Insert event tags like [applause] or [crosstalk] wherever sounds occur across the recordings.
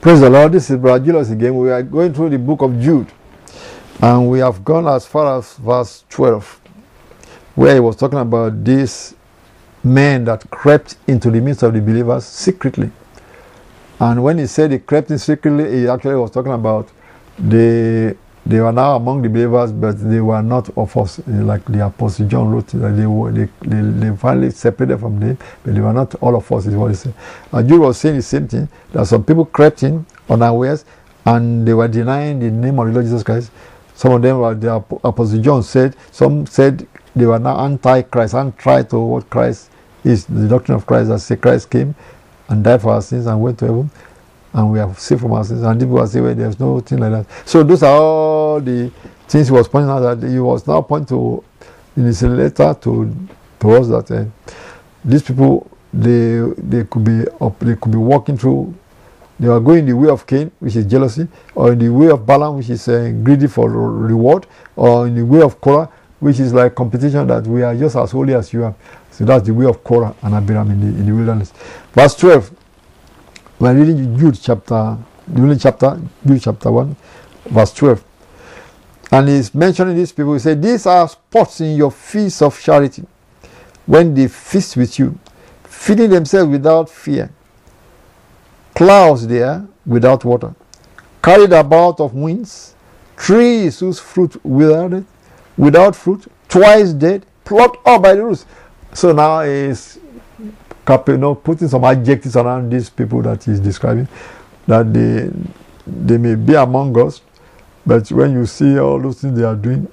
Praise the Lord. This is Brother Julius again. We are going through the book of Jude. And we have gone as far as verse 12, where he was talking about these men that crept into the midst of the believers secretly. And when he said he crept in secretly, he actually was talking about the they were now among the believers, but they were not of us. Eh, like the Apostle John wrote, that they were they, they, they finally separated from them, but they were not all of us, is what he said. And Jude was saying the same thing that some people crept in unawares and they were denying the name of the Lord Jesus Christ. Some of them were the Apostle John said, some said they were now anti-Christ, anti to what Christ is, the doctrine of Christ, that say Christ came and died for our sins and went to heaven and we have saved from our sins. And people are saying, well, there's no thing like that. So those are all the things he was pointing out that he was now pointing to in his letter to to us that uh, these people they they could be up, they could be walking through they are going the way of Cain, which is jealousy, or in the way of Balaam, which is uh, greedy for reward, or in the way of Korah, which is like competition that we are just as holy as you are. So that's the way of Korah and Abiram in the, in the wilderness. Verse 12, we're reading Jude chapter, only chapter, Jude chapter 1, verse 12. And he's mentioning these people. He said, These are spots in your feast of charity when they feast with you, feeding themselves without fear clouds there without water, carried about of winds, trees whose fruit withered, without fruit, twice dead, plucked up by the roots. So now is you know, putting some adjectives around these people that he's describing, that they they may be among us, but when you see all those things they are doing,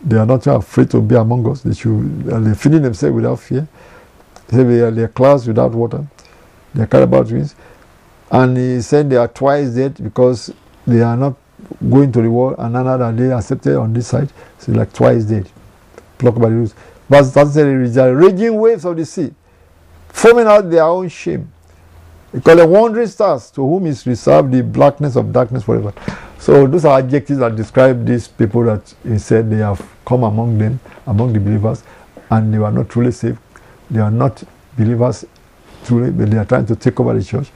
they are not afraid to be among us. They should they're feeding themselves without fear. They are, they are clouds without water. They are carried about winds. And he said they are twice dead because they are not going to the war, and another they accepted on this side. So like twice dead, plucked by the roots. 30 said, the raging waves of the sea, foaming out their own shame. He called them wandering stars, to whom is reserved the blackness of darkness forever. So those are adjectives that describe these people that he said they have come among them, among the believers, and they were not truly saved. They are not believers truly, but they are trying to take over the church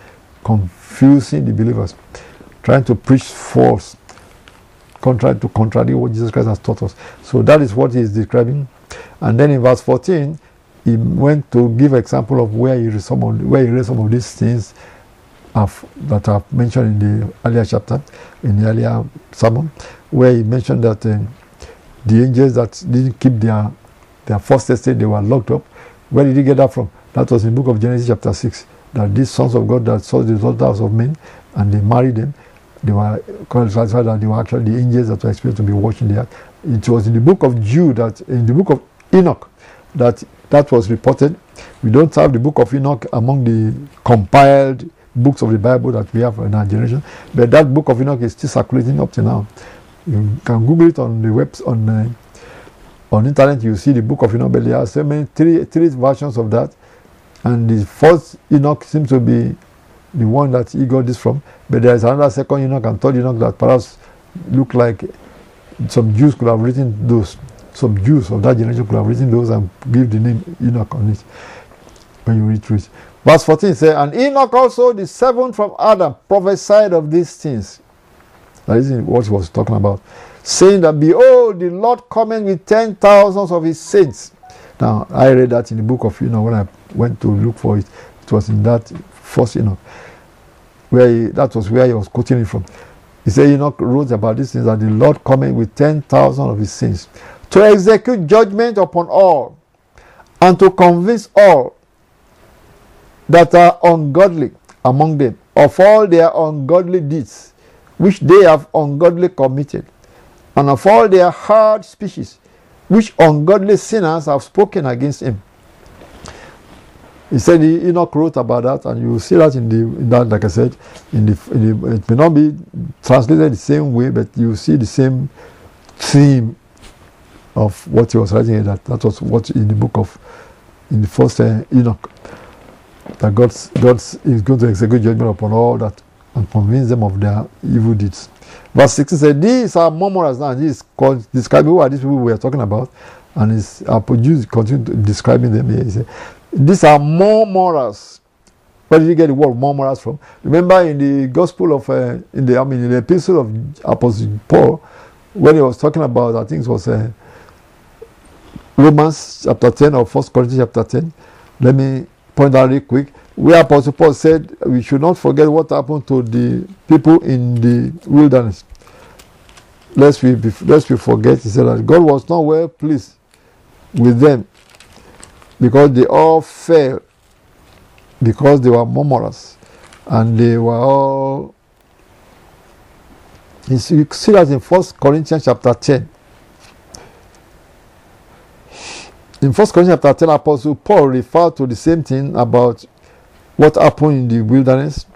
confusing the believers, trying to preach false, contrary to contradict what Jesus Christ has taught us. So that is what he is describing. And then in verse 14, he went to give example of where he read some of, where he read some of these things of, that are mentioned in the earlier chapter, in the earlier sermon, where he mentioned that uh, the angels that didn't keep their their first estate, they were locked up. Where did he get that from? That was in the book of Genesis chapter 6 that these sons of God that saw the daughters of men and they married them, they were classified that they were actually the angels that were expected to be watching the earth. It was in the book of Jude that in the book of Enoch that that was reported. We don't have the book of Enoch among the compiled books of the Bible that we have in our generation, but that book of Enoch is still circulating up to now. You can Google it on the web on uh, on internet. You see the book of Enoch, but there are so many three three versions of that and the first Enoch seems to be the one that he got this from. But there is another second Enoch and third Enoch that perhaps look like some Jews could have written those. Some Jews of that generation could have written those and give the name Enoch on it when you read through it. Verse 14 says, And Enoch also, the seventh from Adam, prophesied of these things. That is what he was talking about. Saying that, Behold, the Lord cometh with ten thousands of his saints. Now, I read that in the book of, know, when I went to look for it, it was in that first Enoch, where he, that was where he was quoting it from. He said Enoch wrote about these things that the Lord coming with 10,000 of his saints to execute judgment upon all and to convince all that are ungodly among them of all their ungodly deeds which they have ungodly committed and of all their hard speeches which ungodly sinners have spoken against him. He said Enoch wrote about that, and you see that in the in that, like I said, in the, in the, it may not be translated the same way, but you see the same theme of what he was writing. That that was what in the book of in the first uh, Enoch that God's God's is going to execute judgment upon all that and convince them of their evil deeds. Verse 16 said, These are murmurers now. This is describing who are these people we are talking about. And it's uh, continue describing them here. He said, these are more morals, Where did he get the word murmurers from? Remember in the Gospel of, uh, in the I mean, in the Epistle of Apostle Paul, when he was talking about, I think it was uh, Romans chapter 10 or First Corinthians chapter 10. Let me point out real quick. Where Apostle Paul said we should not forget what happened to the people in the wilderness. Lest we, lest we forget, he said that God was not well pleased with them because they all fell because they were murmurers and they were all you see that in First Corinthians chapter 10 in First Corinthians chapter 10 Apostle Paul referred to the same thing about what happened in the wilderness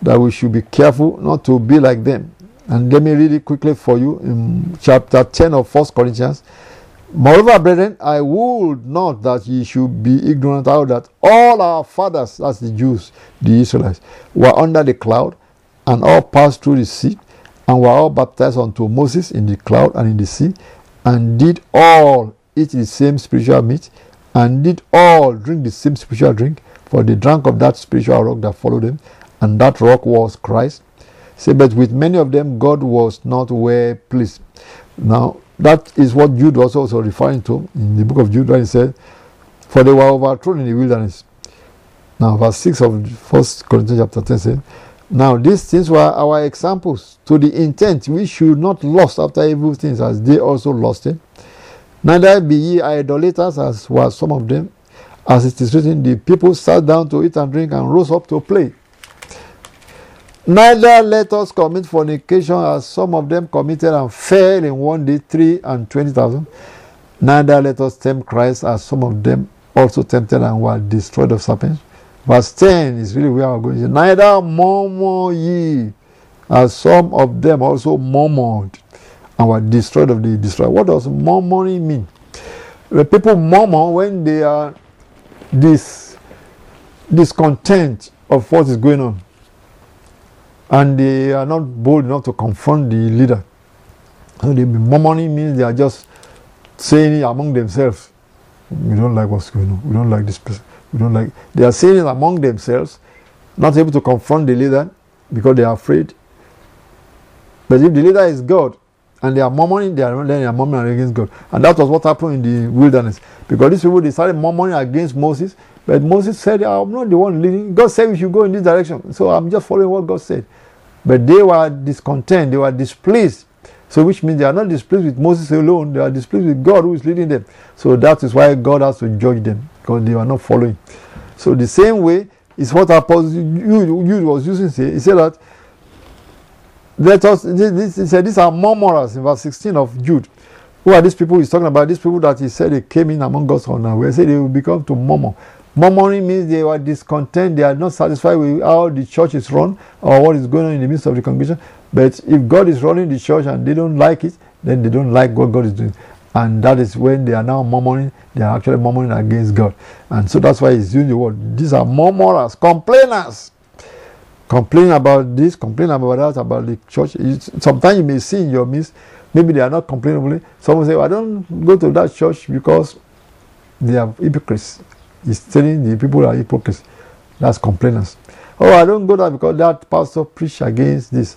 that we should be careful not to be like them. And let me read it quickly for you in chapter 10 of First Corinthians. Moreover, brethren, I would not that ye should be ignorant how that all our fathers, that's the Jews, the Israelites, were under the cloud, and all passed through the sea, and were all baptized unto Moses in the cloud and in the sea, and did all eat the same spiritual meat, and did all drink the same spiritual drink, for they drank of that spiritual rock that followed them, and that rock was Christ. Say, but with many of them God was not well pleased. Now, that is what Jude was also referring to in the book of Jude when he said, For they were overthrown in the wilderness. Now, verse 6 of First Corinthians chapter 10 says, Now these things were our examples to the intent we should not lust after evil things as they also lusted. Neither be ye idolaters as were some of them, as it is written, the people sat down to eat and drink and rose up to play. Neither let us commit fornication as some of them committed and fell in one day, three and twenty thousand. Neither let us tempt Christ as some of them also tempted and were destroyed of serpents. Verse 10 is really where we're going. Neither murmur ye as some of them also murmured and were destroyed of the destroyer. What does murmuring mean? The people murmur when they are dis, discontent of what is going on and they are not bold enough to confront the leader. So they be murmuring means they are just saying it among themselves. We don't like what's going on. We don't like this person. We don't like. They are saying it among themselves, not able to confront the leader because they are afraid. But if the leader is God and they are murmuring, they are they are murmuring against God, and that was what happened in the wilderness because these people they started murmuring against Moses. But Moses said, ah, I'm not the one leading. God said we should go in this direction. So I'm just following what God said. But they were discontent, they were displeased. So, which means they are not displeased with Moses alone, they are displeased with God who is leading them. So, that is why God has to judge them because they are not following. So, the same way is what Apostle Jude was using. He said that let us, this, he said, these are murmurers in verse 16 of Jude. Who are these people he's talking about? These people that he said they came in among us our He said they will become to murmur. Murmuring means they were discontent, they are not satisfied with how the church is run or what is going on in the midst of the congregation. But if God is running the church and they don't like it, then they don't like what God is doing. And that is when they are now murmuring, they are actually murmuring against God. And so that's why he's using the word. These are murmurers, complainers. Complain about this, complain about that, about the church. Sometimes you may see in your midst, maybe they are not complaining. Someone say, well, I don't go to that church because they are hypocrites. He's telling the people are hypocrites. That's complainers. Oh, I don't go there because that pastor preach against this.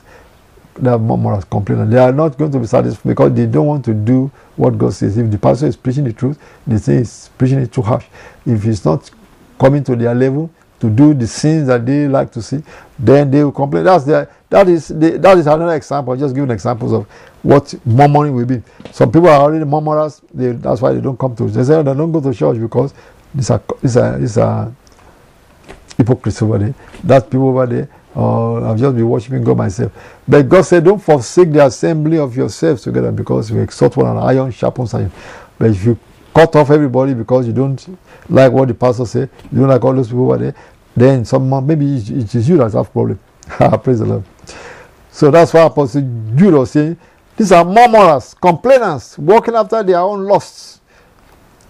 They are murmurers, complainers. They are not going to be satisfied because they don't want to do what God says. If the pastor is preaching the truth, they say he's preaching it too harsh. If he's not coming to their level to do the sins that they like to see, then they will complain. That's their, that is the, that is another example. Just giving examples of what murmuring will be. Some people are already murmurers. They, that's why they don't come to. They say they don't go to church because these are these are these are hypocrites over there. That people over there. Uh, I've just been worshiping God myself. But God said, Don't forsake the assembly of yourselves together because we exhort one another. Iron sharpens iron. But if you cut off everybody because you don't like what the pastor said, you don't like all those people over there, then some maybe it is you that have problem. [laughs] Praise the Lord. So that's why Apostle Jude was saying, these are murmurers, complainers, walking after their own lusts.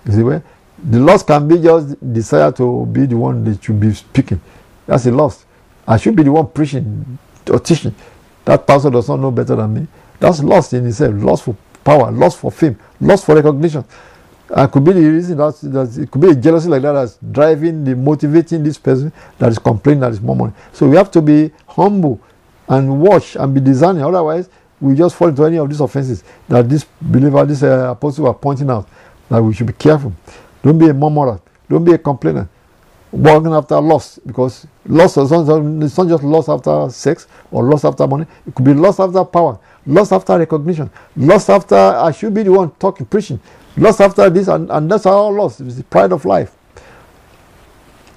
You see where? The lust can be just desire to be the one that should be speaking. That's a lust. I should be the one preaching or teaching. That pastor does not know better than me. That's lust in itself. lust for power, lust for fame, lust for recognition. And could be the reason that, that it could be a jealousy like that that's driving the motivating this person that is complaining that is more money. So we have to be humble and watch and be discerning. Otherwise, we just fall into any of these offenses that this believer, this uh, apostle are pointing out that we should be careful. Don't be a murmurer. Don't be a complainer. Working after loss because loss is not just loss after sex or loss after money. It could be loss after power, loss after recognition, loss after I should be the one talking, preaching, loss after this, and, and that's all loss. It's the pride of life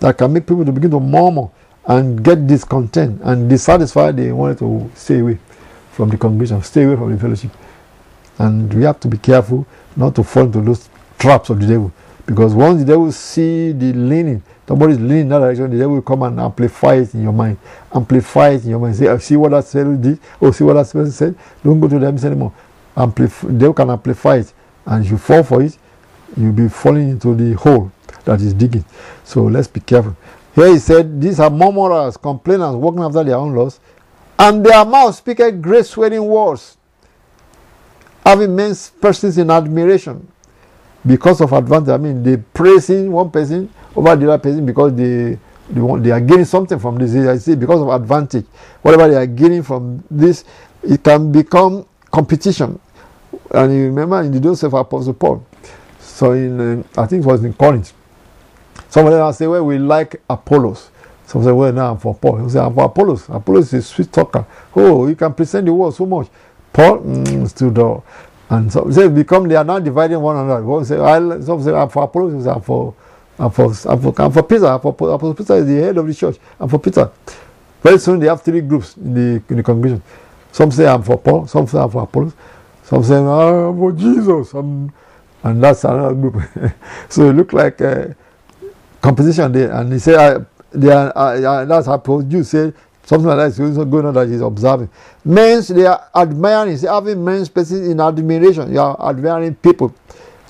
that can make people to begin to murmur and get discontent and dissatisfied. They wanted to stay away from the congregation, stay away from the fellowship. And we have to be careful not to fall into those traps of the devil. Because once the devil see the leaning, somebody is leaning in that direction, the devil will come and amplify it in your mind. Amplify it in your mind. Say, oh, see what that fellow did? Oh, see what that person said? Don't go to them anymore. Amplify, the devil can amplify it. And if you fall for it, you'll be falling into the hole that is digging. So let's be careful. Here he said, These are murmurers, complainers, walking after their own laws, and their mouth speaketh great swearing words, having men persons in admiration because of advantage. I mean, they praising one person over the other person because they they, want, they are gaining something from this. I see because of advantage. Whatever they are gaining from this, it can become competition. And you remember in the days of Apostle Paul. So in uh, I think it was in Corinth. Some of them say, well, we like Apollos. Some say, well, now I'm for Paul. He say, I'm for Apollos. Apollos is a sweet talker. Oh, you can present the word so much. Paul, mm, still dull. And so they become they are now dividing one another. One say, I, some say I'm for Apollos, I'm for I'm for I'm for, I'm for Peter. I'm for Peter is the head of the church. I'm for Peter. Very soon they have three groups in the in the congregation. Some say I'm for Paul, some say I'm for Apollos, some say I'm for ah, oh, Jesus, I'm, and that's another group. [laughs] so it look like uh, a competition there. And he said, I, ah, they are, uh, that's how Jude say Something like that is going on that he's observing. Men's, they are admiring, he's having men's places in admiration. You are admiring people.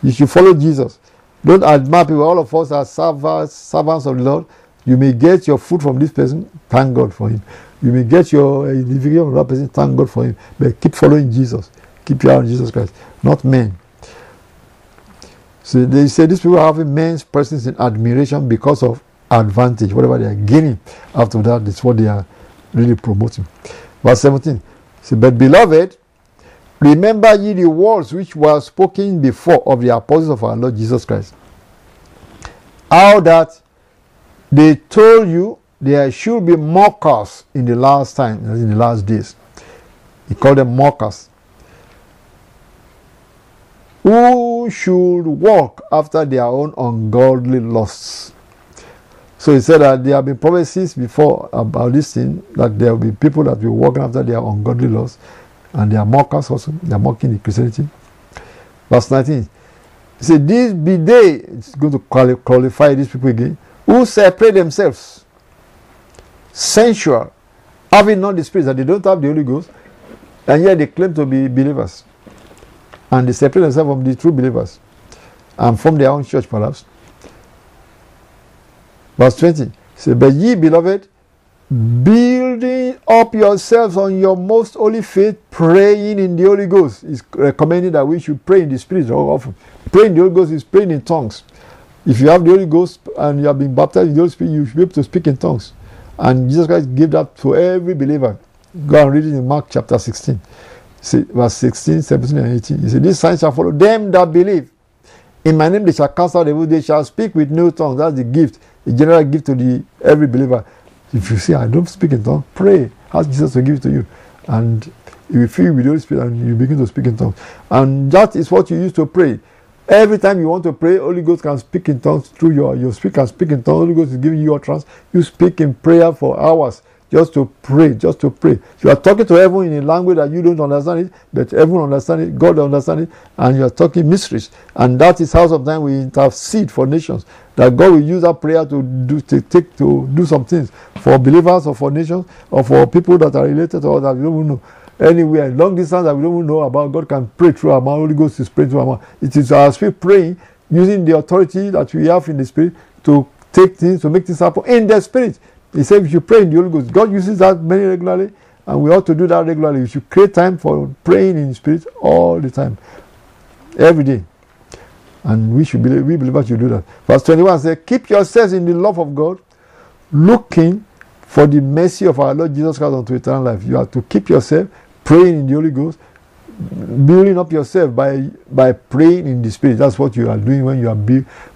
You should follow Jesus. Don't admire people. All of us are servants, servants of the Lord. You may get your food from this person, thank God for him. You may get your individual from that person, thank God for him. But keep following Jesus. Keep your eye on Jesus Christ, not men. So they say these people are having men's persons in admiration because of advantage, whatever they are gaining after that, that, is what they are really promoting. Verse 17 See, But beloved, remember ye the words which were spoken before of the apostles of our Lord Jesus Christ. How that they told you there should be mockers in the last time, in the last days. He called them mockers. Who should walk after their own ungodly lusts so he said that there have been prophecies before about this thing that there will be people that will walk after their ungodly lusts, and they are mockers also. They are mocking the Christianity. Verse 19. He said, These be they, it's going to qualify these people again, who separate themselves, sensual, having not the Spirit, that they don't have the Holy Ghost, and yet they claim to be believers. And they separate themselves from the true believers and from their own church, perhaps. Verse 20 say, But ye, beloved, building up yourselves on your most holy faith, praying in the Holy Ghost. is recommending that we should pray in the Spirit often. Praying in the Holy Ghost is praying in tongues. If you have the Holy Ghost and you have been baptized in the Holy Spirit, you should be able to speak in tongues. And Jesus Christ gave that to every believer. Go and read it in Mark chapter 16. See, verse 16, 17, and 18. He said, These signs shall follow them that believe. In my name they shall cast out devils, they shall speak with new tongues. That's the gift a general gift to the every believer. If you say, I don't speak in tongues, pray. Ask Jesus to give it to you. And you will with the Holy Spirit and you begin to speak in tongues. And that is what you use to pray. Every time you want to pray, Holy Ghost can speak in tongues through your, your speak and speak in tongues. Holy Ghost is giving you a trance. You speak in prayer for hours just to pray, just to pray. You are talking to heaven in a language that you don't understand it, but heaven understand it, God understand it, and you are talking mysteries. And that is how sometimes we intercede for nations. That God will use that prayer to do to take to do some things for believers or for nations or for people that are related to us that we don't even know. Anywhere, long distance that we don't even know about, God can pray through our mouth. Holy Ghost is praying through our mouth. It is our spirit praying using the authority that we have in the spirit to take things, to make things happen in the spirit. He said, if you pray in the Holy Ghost, God uses that very regularly, and we ought to do that regularly. You should create time for praying in spirit all the time, every day. And we should believe, we believe believers should do that. Verse 21 says, Keep yourselves in the love of God, looking for the mercy of our Lord Jesus Christ unto eternal life. You have to keep yourself praying in the Holy Ghost, building up yourself by by praying in the Spirit. That's what you are doing when you are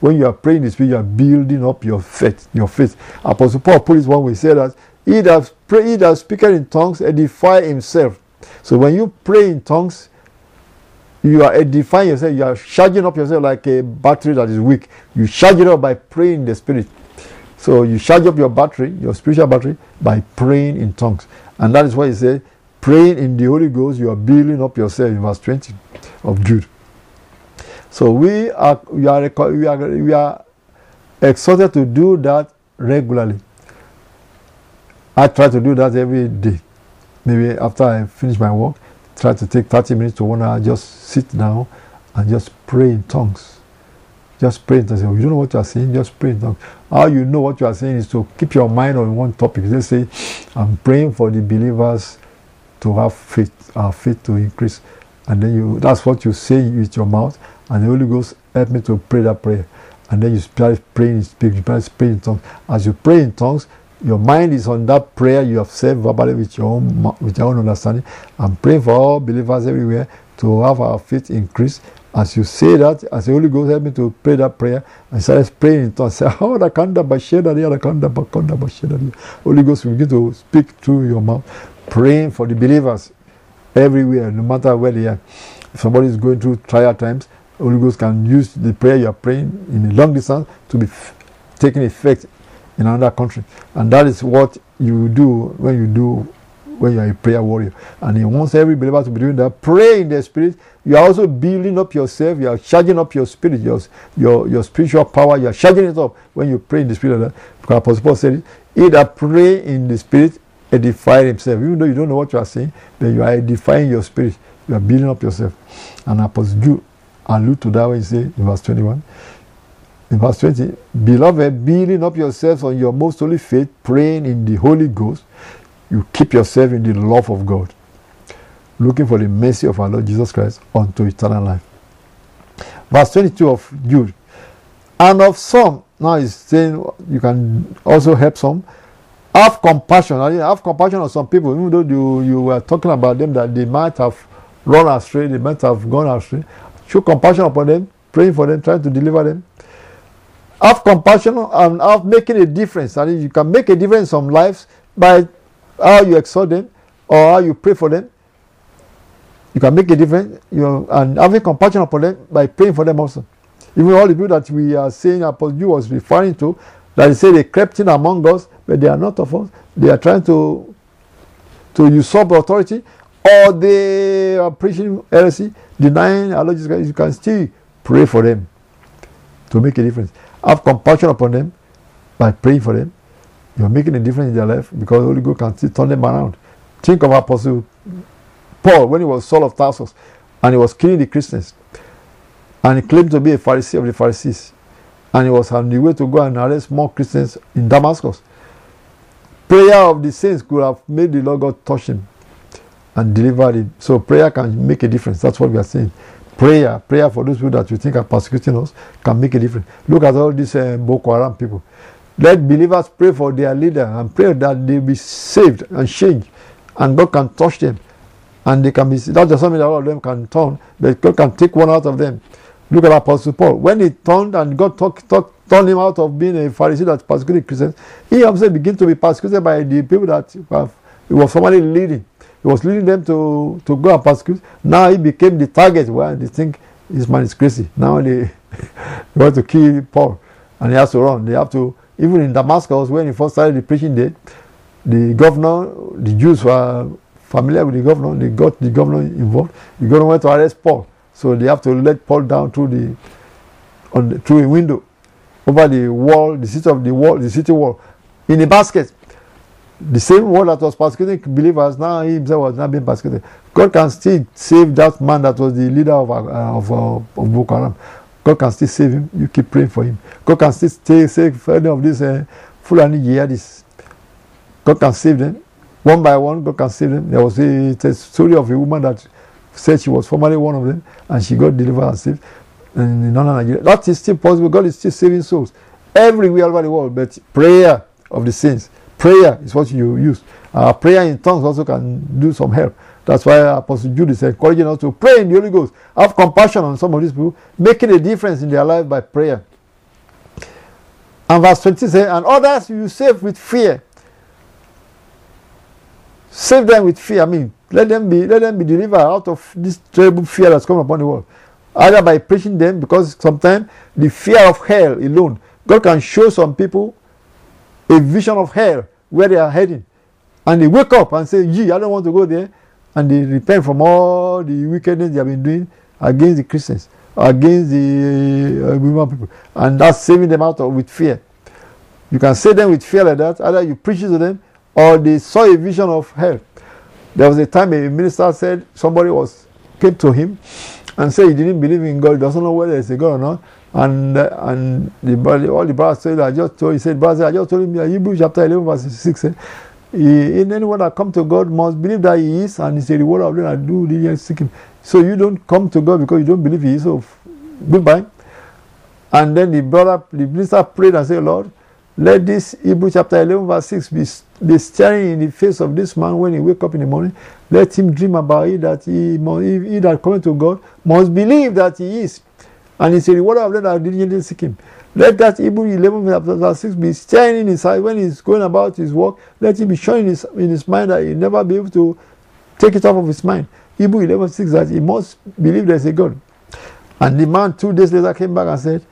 when you are praying in the Spirit. You are building up your faith. Your faith. Apostle Paul put it one way. Said that he that pray, he that speaketh in tongues edify himself. So when you pray in tongues, you are edifying yourself. You are charging up yourself like a battery that is weak. You charge it up by praying in the Spirit. So you charge up your battery, your spiritual battery, by praying in tongues. And that is why he said, praying in the Holy Ghost, you are building up yourself in verse 20 of Jude. So we are we are we are, we are exhorted to do that regularly. I try to do that every day. Maybe after I finish my work, try to take 30 minutes to one hour, just sit down and just pray in tongues. Just pray in tongues. If you don't know what you are saying, just pray in tongues. How you know what you are saying is to keep your mind on one topic. Let's say, I'm praying for the believers to have faith, our faith to increase. And then you that's what you say with your mouth, and the Holy Ghost help me to pray that prayer. And then you start praying, speak, you start praying in tongues. As you pray in tongues, your mind is on that prayer you have said verbally with your own with your own understanding. I'm praying for all believers everywhere to have our faith increase as you say that, as the Holy Ghost help me to pray that prayer, I started praying in tongues. [laughs] Oh, kanda bakanda basheda Holy Ghost will begin to speak through your mouth, praying for the believers everywhere, no matter where they are. If somebody is going through trial times, Holy Ghost can use the prayer you are praying in a long distance to be f- taking effect in another country. And that is what you do when you do when you are a prayer warrior. And he wants every believer to be doing that. Pray in the spirit. You are also building up yourself. You are charging up your spirit, your, your, your spiritual power. You are charging it up when you pray in the spirit. Like. Because Apostle Paul said, He that pray in the spirit edify himself. Even though you don't know what you are saying, then you are edifying your spirit. You are building up yourself. And Apostle Jude allude to that when he say in verse 21. In verse 20, Beloved, building up yourselves on your most holy faith, praying in the Holy Ghost, you keep yourself in the love of God, looking for the mercy of our Lord Jesus Christ unto eternal life. Verse 22 of Jude. And of some, now he's saying you can also help some. Have compassion. Have compassion on some people, even though you, you were talking about them that they might have run astray, they might have gone astray. Show compassion upon them, praying for them, trying to deliver them. Have compassion and have making a difference. And you can make a difference in some lives by how you exhort them or how you pray for them. You can make a difference you know, and having compassion upon them by praying for them also. Even all the people that we are saying Apostle Jude was referring to, that he said they crept in among us, but they are not of us. They are trying to to usurp authority, or they are preaching heresy, denying our Lord Jesus Christ. You can still pray for them to make a difference. Have compassion upon them by praying for them you're making a difference in their life because the Holy Ghost can still turn them around. Think of Apostle Paul when he was Saul of Tarsus and he was killing the Christians. And he claimed to be a Pharisee of the Pharisees. And he was on the way to go and arrest more Christians in Damascus. Prayer of the saints could have made the Lord God touch him and deliver him. So prayer can make a difference. That's what we are saying. Prayer, prayer for those people that you think are persecuting us can make a difference. Look at all these uh, Boko Haram people. Let believers pray for their leader and pray that they be saved and changed, and God can touch them, and they can be. That's just something that all of them can turn, but God can take one out of them. Look at Apostle Paul. When he turned and God talk, talk, turned him out of being a Pharisee that persecuted Christians, he himself began to be persecuted by the people that he was formerly leading. He was leading them to, to go and persecute. Now he became the target where they think this man is crazy. Now they, [laughs] they want to kill Paul and he has to run. They have to even in Damascus, when he first started the preaching there, the governor, the Jews were familiar with the governor, they got the governor involved. The governor went to arrest Paul. So they have to let Paul down through the on the, through a window over the wall, the city of the wall, the city wall, in a basket. The same wall that was persecuting believers, now he himself was not being persecuted. God can still save that man that was the leader of, uh, of, uh, of Boko Haram. God can still save him. You keep praying for him. God can still stay, save any of these uh, Fulani jihadists. God can save them. One by one, God can save them. There was a, a story of a woman that said she was formerly one of them and she got delivered and saved. in northern Nigeria. That is still possible. God is still saving souls everywhere over the world. But prayer of the saints, prayer is what you use. Uh, prayer in tongues also can do some help. That's why Apostle Jude is encouraging us to pray in the Holy Ghost. Have compassion on some of these people, making a difference in their life by prayer. And verse 20 says, And others you save with fear. Save them with fear. I mean, let them be let them be delivered out of this terrible fear that's come upon the world. Either by preaching them, because sometimes the fear of hell alone, God can show some people a vision of hell where they are heading. And they wake up and say, Gee, I don't want to go there and they repent from all the wickedness they have been doing against the Christians, against the uh, women people, and that's saving them out of with fear. You can save them with fear like that. Either you preach it to them, or they saw a vision of hell. There was a time a minister said somebody was came to him and said he didn't believe in God, doesn't know whether it's a God or not. And uh, and the all the brothers said, I just told he said, brother, I just told him Hebrew chapter 11 verse 6 said, in anyone that come to God must believe that He is, and He's a reward of them that do diligently seek Him. So you don't come to God because you don't believe He is. So goodbye. And then the brother, the minister prayed and said, Lord, let this Hebrew chapter 11 verse 6 be, be staring in the face of this man when he wake up in the morning. Let him dream about it that he, he, he that coming to God must believe that He is. And He's a reward of them that diligently seek Him. Let that Hebrew 11 verse 6 be staying in his heart when he's going about his work. Let him be showing in his, in his mind that he'll never be able to take it off of his mind. Hebrew 11 6 that he must believe there's a God. And the man two days later came back and said,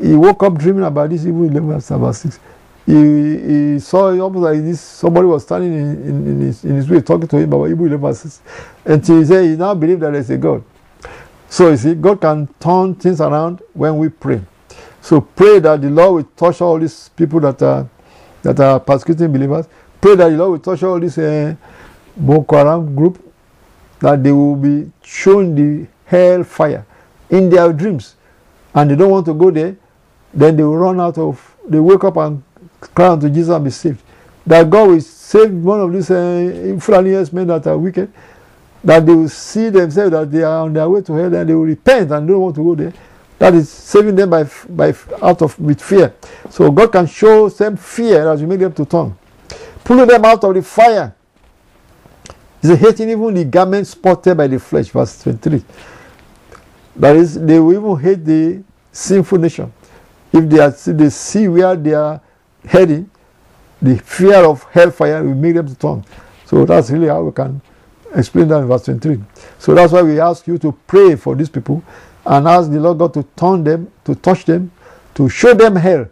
he woke up dreaming about this Hebrew 11 verse 6. He, he saw almost like this somebody was standing in, in, in, his, in his way talking to him about Hebrew 11 verse 6. Until he said he now believes that there's a God. So you see, God can turn things around when we pray. So pray that the Lord will touch all these people that are that are persecuting believers. Pray that the Lord will touch all this uh, Boko Haram group, that they will be shown the hell fire in their dreams, and they don't want to go there. Then they will run out of. They wake up and cry unto Jesus and be saved. That God will save one of these uh, men that are wicked. That they will see themselves that they are on their way to hell and they will repent and don't want to go there that is saving them by, by out of with fear. So God can show them fear as you make them to turn. Pulling them out of the fire. He's hating even the garment spotted by the flesh, verse 23. That is, they will even hate the sinful nation. If they, are, they see where they are heading, the fear of hellfire will make them to turn. So that's really how we can explain that in verse 23. So that's why we ask you to pray for these people and ask the Lord God to turn them, to touch them, to show them hell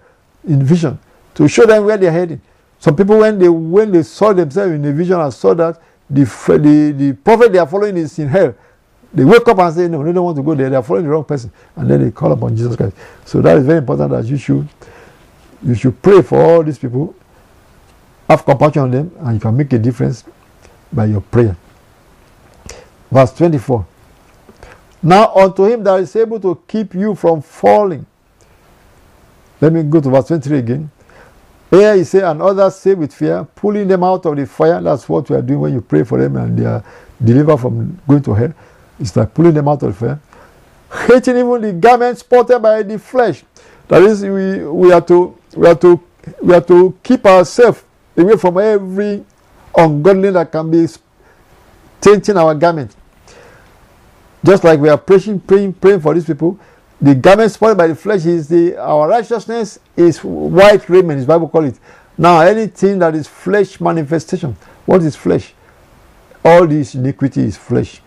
in vision, to show them where they're heading. Some people, when they when they saw themselves in a vision and saw that the, the, the prophet they are following is in hell, they wake up and say, No, they don't want to go there, they are following the wrong person. And then they call upon Jesus Christ. So that is very important that you should you should pray for all these people, have compassion on them, and you can make a difference by your prayer. Verse 24. Now unto him that is able to keep you from falling. Let me go to verse 23 again. Here he said, and others say with fear, pulling them out of the fire. That's what we are doing when you pray for them and they are delivered from going to hell. It's like pulling them out of the fire. Hating even the garment spotted by the flesh. That is, we, we are to we are to we are to keep ourselves away from every ungodliness that can be tainting our garment. Just like we are praying, praying, praying for these people, the garment spoiled by the flesh is the our righteousness is white raiment, as Bible call it. Now, anything that is flesh manifestation, what is flesh? All this iniquity is flesh.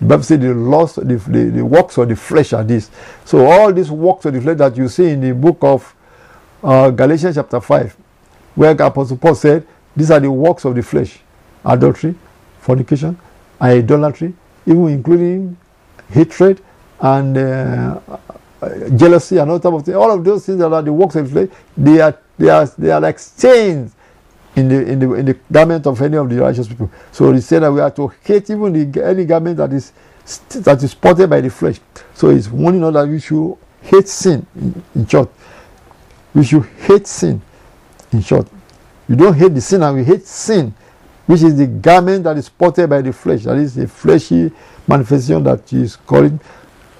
The Bible says the loss, the, the, the works of the flesh are this. So all these works of the flesh that you see in the book of uh, Galatians chapter 5, where Apostle Paul said, these are the works of the flesh. Adultery, fornication, idolatry, even including hatred and uh, jealousy and all type of things. All of those things that are the works of the flesh, they are they are they are like stains in the in the in the garment of any of the righteous people. So he said that we are to hate even the any garment that is that is spotted by the flesh. So he's warning us that we should hate sin in, in short. We should hate sin in short. You don't hate the sin and we hate sin, which is the garment that is spotted by the flesh. That is a fleshy manifestation that he is calling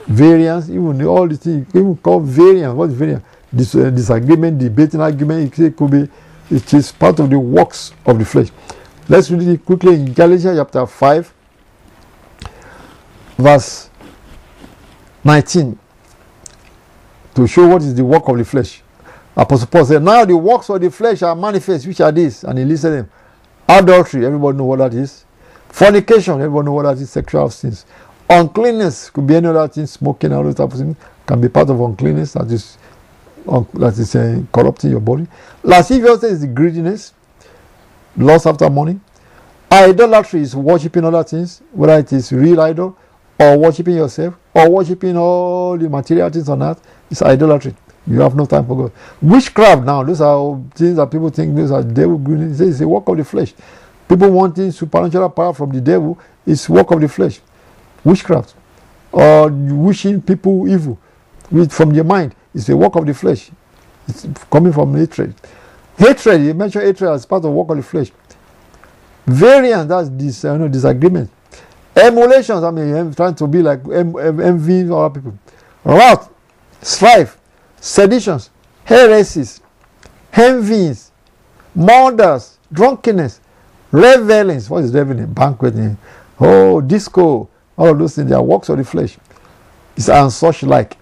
variance, even all these things, even call variance. What is variance? Dis- uh, disagreement, debating, argument. It could be. It is part of the works of the flesh. Let's read it quickly in Galatians chapter five, verse nineteen, to show what is the work of the flesh. Apostle Paul said, "Now the works of the flesh are manifest, which are these," and he listed them: adultery. Everybody know what that is. Fornication. Everybody know what that is. Sexual sins. Uncleanness could be any other thing. Smoking, all those type of things can be part of uncleanness. That is, un- that is uh, corrupting your body. Lasciviousness is greediness, lust after money. Idolatry is worshiping other things, whether it is real idol or worshiping yourself or worshiping all the material things on earth. It's idolatry. You have no time for God. Witchcraft now, those are things that people think these are devil good. It's a work of the flesh. People wanting supernatural power from the devil is work of the flesh. Witchcraft. Or wishing people evil with from their mind is a work of the flesh. It's coming from hatred. Hatred, you mentioned hatred as part of work of the flesh. Variance, that's this you know, disagreement. Emulations, I mean, em- trying to be like em- envying other people. Wrath, strife, seditions, heresies, envies, murders, drunkenness, revelings. What is reveling? Banqueting. Oh, disco. All those things, they are works of the flesh. It's and such like.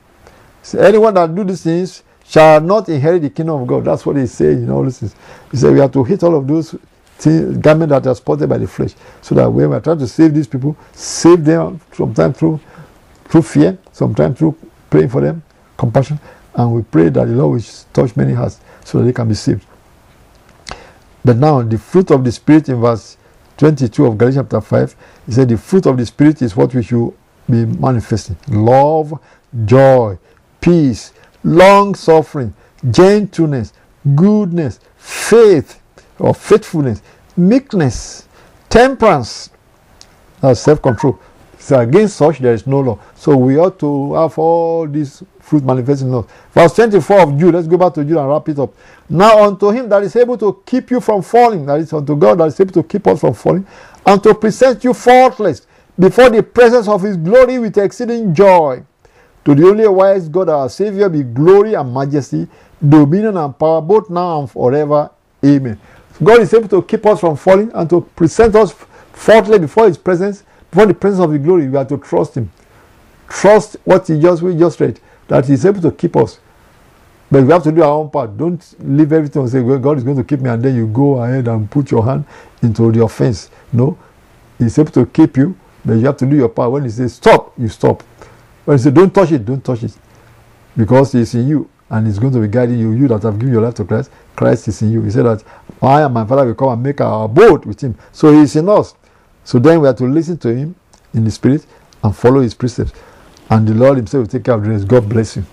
So anyone that do these things shall not inherit the kingdom of God. That's what he say in all this. Things. He said we have to hit all of those things, garments that are spotted by the flesh, so that when we are trying to save these people, save them sometimes through through fear, sometimes through praying for them, compassion, and we pray that the Lord will touch many hearts so that they can be saved. But now the fruit of the spirit in verse 22 of Galatians chapter 5, he said the fruit of the spirit is what we should be manifesting. Love, joy, peace, long suffering, gentleness, goodness, faith or faithfulness, meekness, temperance, self-control. So against such there is no law. So we ought to have all these fruit manifesting laws. Verse 24 of Jude, let's go back to Jude and wrap it up. Now unto him that is able to keep you from falling, that is unto God that is able to keep us from falling, and to present you faultless before the presence of his glory with exceeding joy. To the only wise God our Savior be glory and majesty, dominion and power, both now and forever. Amen. God is able to keep us from falling and to present us faultless before his presence, before the presence of the glory. We have to trust him. Trust what he just we just read, that he's able to keep us. But we have to do our own part. Don't leave everything and say, well, God is going to keep me, and then you go ahead and put your hand into the offense. No. He's able to keep you, but you have to do your part. When he says stop, you stop. When he says don't touch it, don't touch it. Because he's in you and he's going to be guiding you. You that have given your life to Christ, Christ is in you. He said that I and my Father will come and make our abode with him. So he's in us. So then we have to listen to him in the spirit and follow his precepts. And the Lord himself will take care of the rest. God bless you.